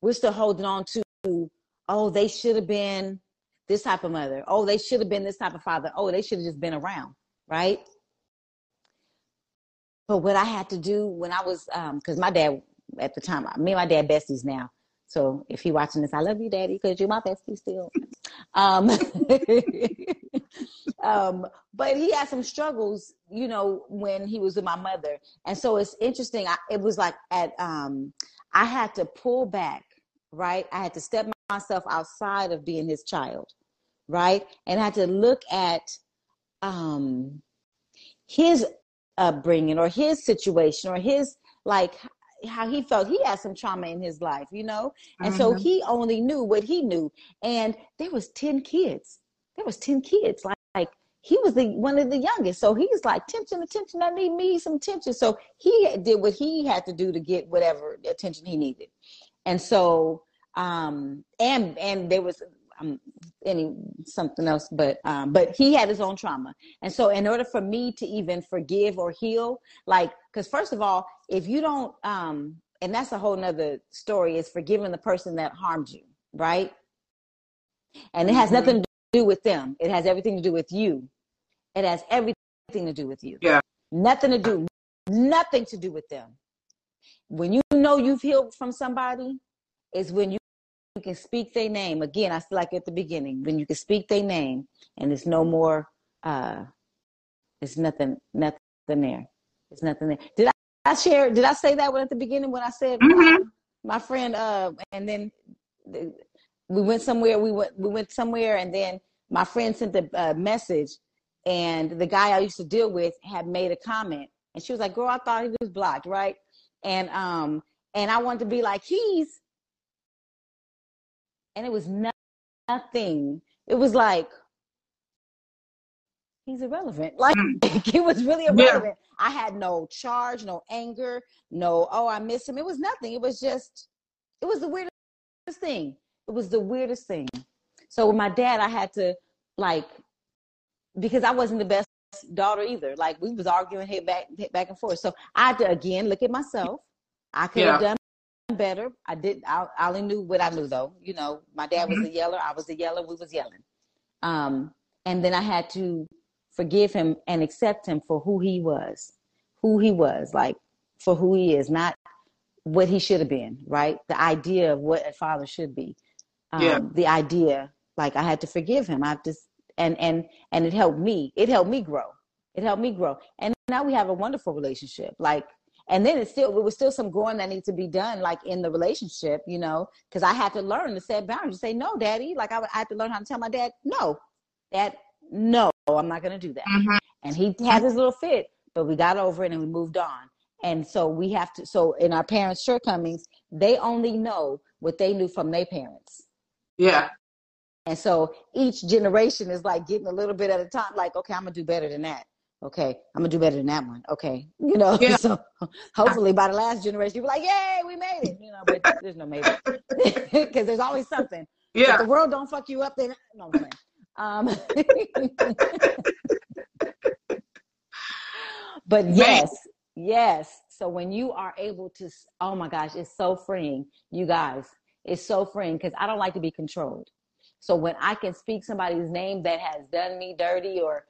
We're still holding on to oh they should have been this type of mother. Oh they should have been this type of father. Oh they should have just been around, right? But what I had to do when I was, because um, my dad at the time, me and my dad besties now. So if he watching this, I love you, daddy, because you're my bestie still. um, um, but he had some struggles, you know, when he was with my mother. And so it's interesting. I, it was like at, um, I had to pull back, right? I had to step myself outside of being his child, right? And I had to look at um, his upbringing or his situation or his like how he felt he had some trauma in his life you know? And mm-hmm. so he only knew what he knew. And there was 10 kids. There was 10 kids like, like he was the one of the youngest. So he's like tension attention i need me some attention. So he did what he had to do to get whatever attention he needed. And so um and and there was um, any something else, but um, but he had his own trauma, and so in order for me to even forgive or heal, like, because first of all, if you don't, um, and that's a whole nother story, is forgiving the person that harmed you, right? And it has mm-hmm. nothing to do with them. It has everything to do with you. It has everything to do with you. Yeah. Nothing to do, nothing to do with them. When you know you've healed from somebody, is when you you can speak their name. Again i feel like at the beginning when you can speak their name and there's no more uh it's nothing nothing there. It's nothing there. Did i, I share did i say that one at the beginning when i said mm-hmm. my friend uh and then we went somewhere we went we went somewhere and then my friend sent a uh, message and the guy i used to deal with had made a comment and she was like girl i thought he was blocked right? And um and i wanted to be like he's and it was nothing. It was like he's irrelevant. Like mm. it was really irrelevant. Yeah. I had no charge, no anger, no oh I miss him. It was nothing. It was just it was the weirdest thing. It was the weirdest thing. So with my dad, I had to like because I wasn't the best daughter either. Like we was arguing head back head back and forth. So I had to again look at myself. I could yeah. have done better. I did. I, I, only knew what I knew, though. You know, my dad was mm-hmm. a yeller. I was a yeller. We was yelling. Um, and then I had to forgive him and accept him for who he was, who he was, like for who he is, not what he should have been. Right? The idea of what a father should be. Um, yeah. The idea, like I had to forgive him. I just and and and it helped me. It helped me grow. It helped me grow. And now we have a wonderful relationship. Like, and then it's still, it was still some growing that needs to be done, like in the relationship, you know, because I had to learn to set boundaries. Say, no, daddy. Like, I, I had to learn how to tell my dad, no, dad, no, I'm not going to do that. Mhm. And he had his little fit, but we got over it and we moved on. And so we have to, so in our parents' shortcomings, they only know what they knew from their parents. Yeah. And so each generation is like getting a little bit at a time, like, okay, I'm gonna do better than that. Okay, I'm gonna do better than that one. Okay, you know. Yeah. So hopefully by the last generation, you'll be like, yay, we made it. You know, but there's no maybe because there's always something. If Yeah. the world don't fuck you up, then no I'm playing. Um, but yes, yes. So when you are able to, oh my gosh, it's so freeing, you guys. It's so freeing because I don't like to be controlled. So when I can speak somebody's name that has done me dirty, or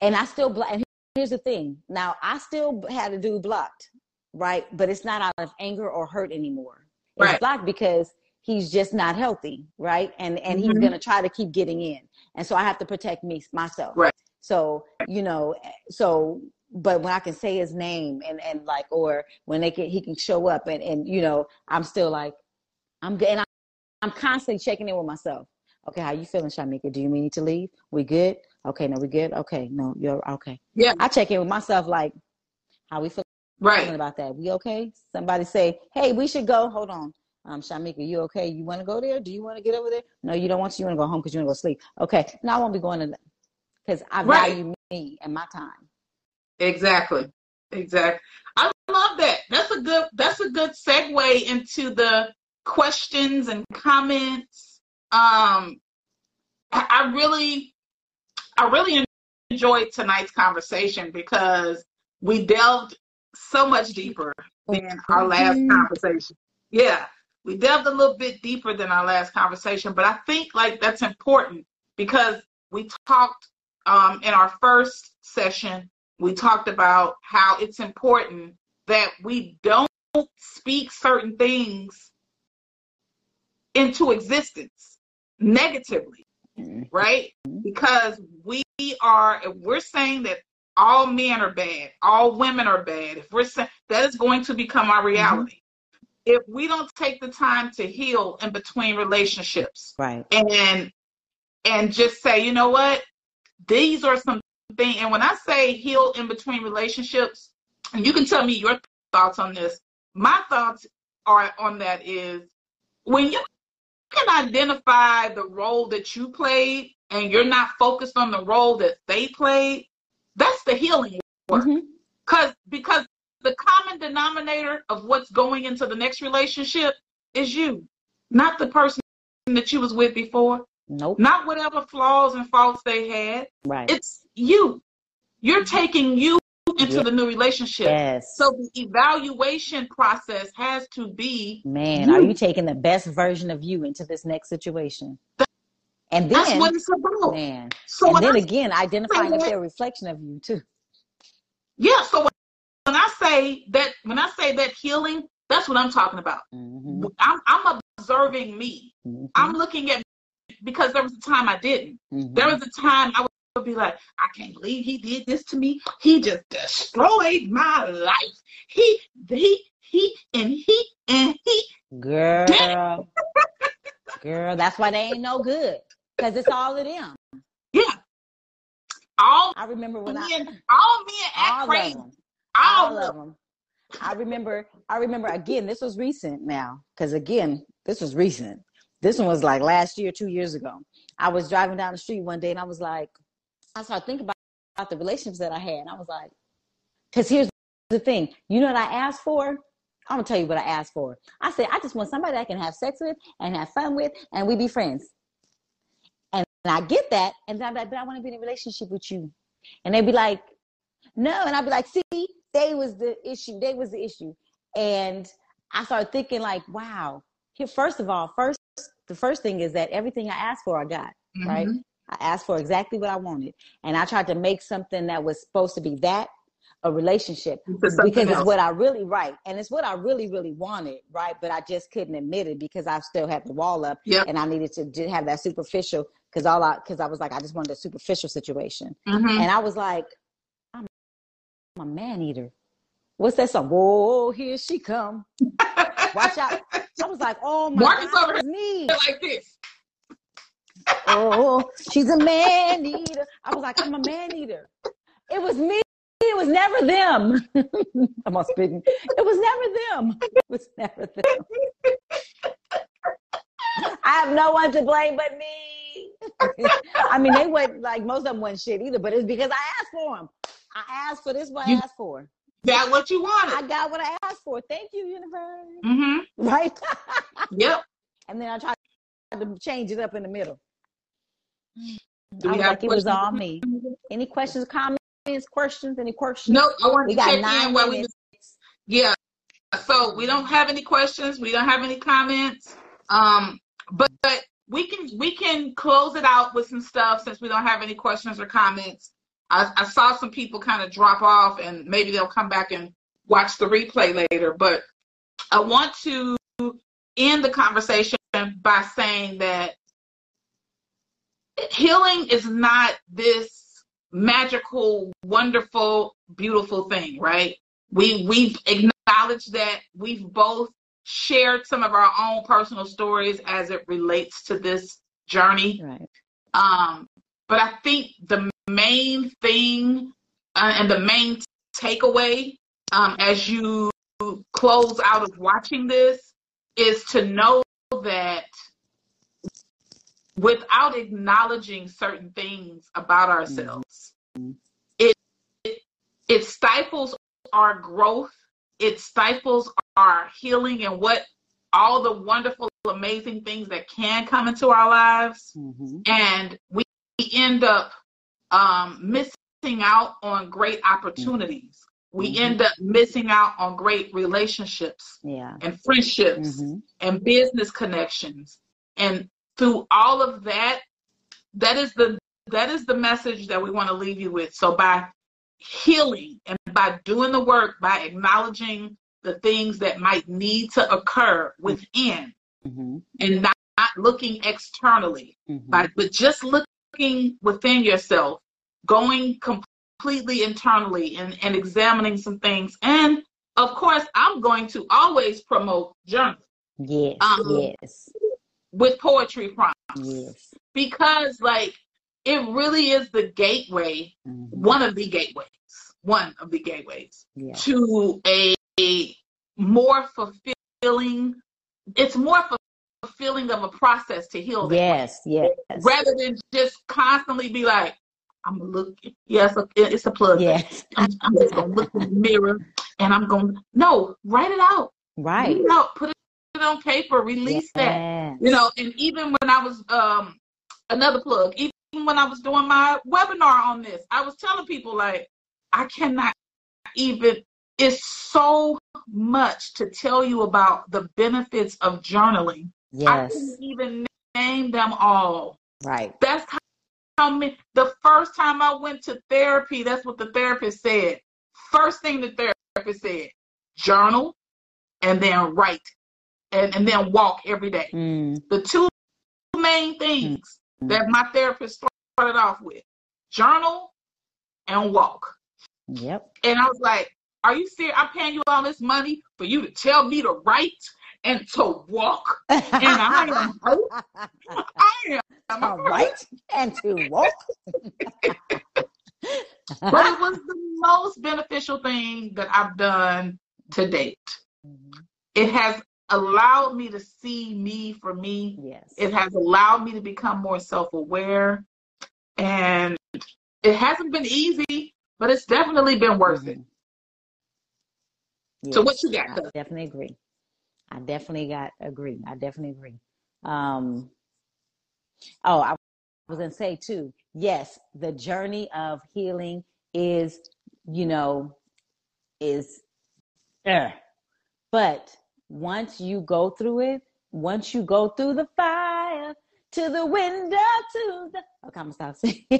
and I still block. And here's the thing. Now I still had a dude blocked, right? But it's not out of anger or hurt anymore. It's Right. blocked because he's just not healthy, right? And and he's Mhm. gonna try to keep getting in, and so I have to protect me myself. Right. So you know, so but when I can say his name and and like, or when they can, he can show up and and you know, I'm still like, I'm good, and I'm, I'm constantly checking in with myself. Okay, how you feeling, Shimeka? Do you need to leave? We good? Okay, no, we good. Okay, no, you're okay. Yeah. I check in with myself, like, how we feel Right. about that? We okay? Somebody say, hey, we should go. Hold on. Um, Shimeka, you okay? You want to go there? Do you want to get over there? No, you don't want to. You want to go home because you want to go sleep. Okay, Now I won't be going to because I Right. value me and my time. Exactly. Exactly. I love that. That's a good that's a good segue into the questions and comments. Um I, I really I really enjoyed tonight's conversation because we delved so much deeper than our last Mhm. conversation. Yeah. We delved a little bit deeper than our last conversation, but I think like that's important because we talked um, in our first session we talked about how it's important that we don't speak certain things into existence negatively. Mm-hmm. right? Because we are, if we're saying that all men are bad, all women are bad, if we're saying that is going to become our mm-hmm. reality. If we don't take the time to heal in between relationships, Right. and and just say, you know what, these are some things. And when I say heal in between relationships, and you can tell me your thoughts on this. My thoughts are on that is when you can identify the role that you played and you're not focused on the role that they played, that's the healing work. Mhm. Cause because the common denominator of what's going into the next relationship is you, not the person that you was with before Nope. not whatever flaws and faults they had. Right. It's you. You're taking you into the new relationship. yes. So the evaluation process has to be Man, You. are you taking the best version of you into this next situation? And that's then, what it's about. man, So and then I, again, identifying if that- they're a reflection of you too. yeah, so when, I say that when I say that healing, that's what I'm talking about. Mhm. I'm I'm observing me. Mhm. I'm looking at because there was a time I didn't. Mhm. There was a time I would be like, I can't believe he did this to me. He just destroyed my life. He, he, he, and he, and he. Girl, girl, that's why they ain't no good because it's all of them. Yeah. All I remember when I men, all men act all crazy. of them, All, all of them. I remember. I remember again. This was recent now because again, this was recent. This one was like last year, two years ago. I was driving down the street one day and I was like, I started thinking about, about the relationships that I had. And I was like, because here's the thing. You know what I asked for? I'm gonna tell you what I asked for. I said, I just want somebody I can have sex with and have fun with, and we be friends. And, I get that, and then I'm like, but I want to be in a relationship with you. And they'd be like, no, and I'd be like, see, they was the issue. They was the issue. And I started thinking, like, wow. First of all, first the first thing is that everything I asked for, I got. Right? Mm-hmm. I asked for exactly what I wanted, and I tried to make something that was supposed to be that a relationship because it's else. what I really right, and it's what I really really wanted, right? But I just couldn't admit it because I still had the wall up, Yep. and I needed to have that superficial because all I because I was like I just wanted a superficial situation, Mhm. and I was like, I'm a man eater. What's that song? Whoa, here she come. Watch out. I was like, oh my Marcus God, over me. like this. Oh, she's a man eater. I was like, I'm a man eater. It was me. It was never them. I'm on spitting. It was never them. It was never them. I have no one to blame but me. I mean, they went like most of them wasn't shit either, but it's because I asked for them. I asked for this. What I You- asked for. Got what you wanted. I got what I asked for. Thank you, universe. Mm-hmm. Right. Yep. and then I tried to change it up in the middle. Do I we have like, it was questions? all me. Any questions, comments, questions? Any questions? No, I wanted We to got check nine in while we. Yeah. So we don't have any questions. We don't have any comments. Um, but, but we can we can close it out with some stuff since we don't have any questions or comments. I, I saw some people kind of drop off, and maybe they'll come back and watch the replay later. But I want to end the conversation by saying that healing is not this magical, wonderful, beautiful thing, right? We we've acknowledged that we've both shared some of our own personal stories as it relates to this journey. Right. Um, but I think the main thing uh, and the main takeaway um, as you close out of watching this is to know that without acknowledging certain things about ourselves, Mhm. it, it it stifles our growth. It stifles our healing and what all the wonderful, amazing things that can come into our lives hmm and we end up um, missing out on great opportunities. We Mhm. end up missing out on great relationships Yeah. and friendships hmm and business connections. And through all of that, that is the that is the message that we want to leave you with. So by healing and by doing the work, by acknowledging the things that might need to occur within hmm and not, not looking externally, hmm by but just looking within yourself, going completely internally and, and examining some things. And of course, I'm going to always promote journaling Yes. Um, yes. With poetry prompts Yes. because, like, it really is the gateway, hmm one of the gateways, one of the gateways Yeah. to a, a more fulfilling. It's more fulfilling of a process to heal. that way. Yes. Yes. rather than just constantly be like, I'm gonna look. Yes, it's a plug. Yes. I'm, I'm just gonna look in the mirror and I'm gonna no, write it out. Right. Write it out. Put it on paper. Release that. You know. And even when I was um another plug, even when I was doing my webinar on this, I was telling people like, I cannot even. It's so much to tell you about the benefits of journaling. I Yes. couldn't even name them all. Right. That's how me. The first time I went to therapy, that's what the therapist said. First thing the therapist said: journal, and then write, and and then walk every day. Mm. The two main things Mm. that my therapist started off with: journal and walk. Yep. And I was like, "Are you serious? I'm paying you all this money for you to tell me to write and to walk, and I am. I am All hurt." right. And to walk. but it was the most beneficial thing that I've done to date. It has allowed me to see me for me. yes. It has allowed me to become more self aware. And it hasn't been easy, but it's definitely been worth it. Mhm. So what you got, I definitely agree. I definitely got agree. I definitely agree. Um, oh, I was gonna say too. Yes, the journey of healing is, you know, is, uh, but once you go through it, once you go through the fire to the window to the. Okay, I'm gonna stop singing.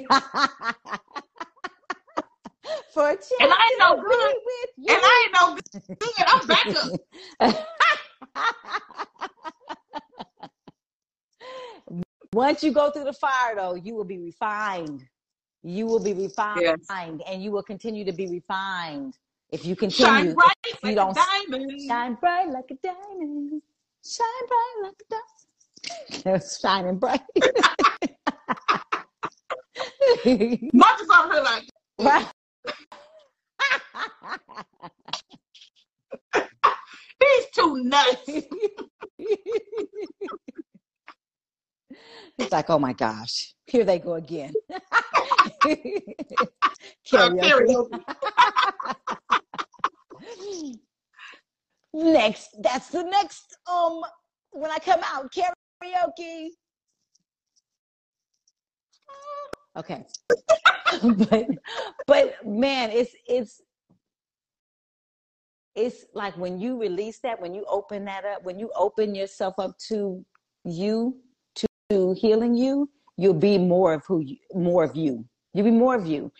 For a chance And I ain't no good. be with you. And I ain't no good. I'm back up. Once you go through the fire, though, you will be refined. you will be refined Yes. and you will continue to be refined if you can Shine continue bright you like a don't diamond. shine bright like a diamond shine bright like a diamond It's shining bright Marcus over here like, right he's too nuts. It's like, oh my gosh, here they go again. Uh, Karaoke. karaoke. Next, that's the next um when I come out karaoke. Okay, but but man, it's it's it's like when you release that, when you open that up, when you open yourself up to you, to, healing you, you'll be more of who you, more of you. You'll be more of you,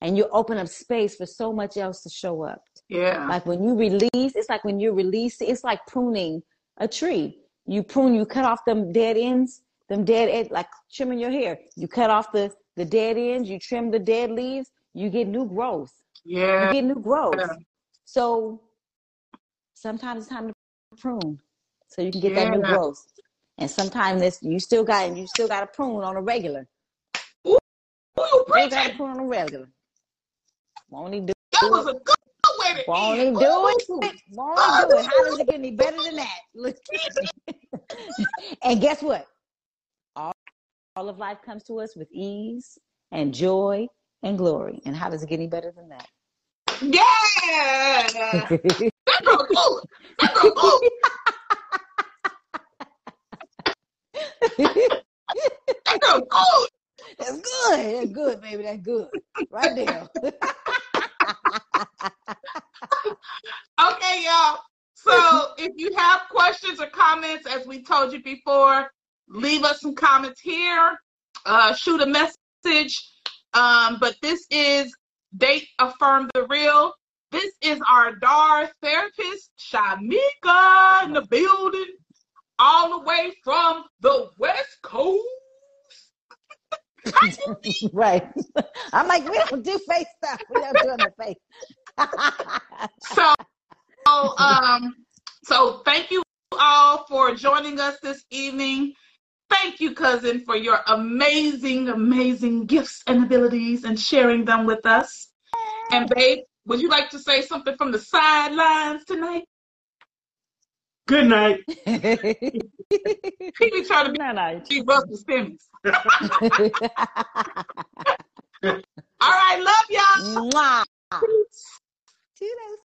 and you open up space for so much else to show up. Yeah. Like when you release, it's like when you release, it's like pruning a tree. You prune, you cut off them dead ends, them dead ends, like trimming your hair. You cut off the the dead ends, you trim the dead leaves, you get new growth. Yeah. You get new growth. Yeah. So sometimes it's time to prune so you can get that new growth. And sometimes this you still got you still got to prune on a regular. Who you Still got to prune on a regular. Won't he do That was a good way to Won't end. do it? Won't do it? How does it get any better than that? Look. and guess what? All, all of life comes to us with ease and joy and glory. And how does it get any better than that? Yeah. That girl good. That girl good. That girl good. That's good. That's good, baby. That's good. Right there. Okay, y'all. So if you have questions or comments, as we told you before, leave us some comments here. Uh, shoot a message. Um, but this is Date Affirm the Real. This is our DAR therapist, Shimeka, in the building, all the way from the West Coast. right. I'm like, we don't do face stuff. We don't do on the face. So, so, um, so thank you all for joining us this evening. Thank you, cousin, for your amazing, amazing gifts and abilities and sharing them with us. And babe, would you like to say something from the sidelines tonight? Good night. He be trying to be, no, no. be Russell Simmons. All right, love y'all. Mwah. Toodles.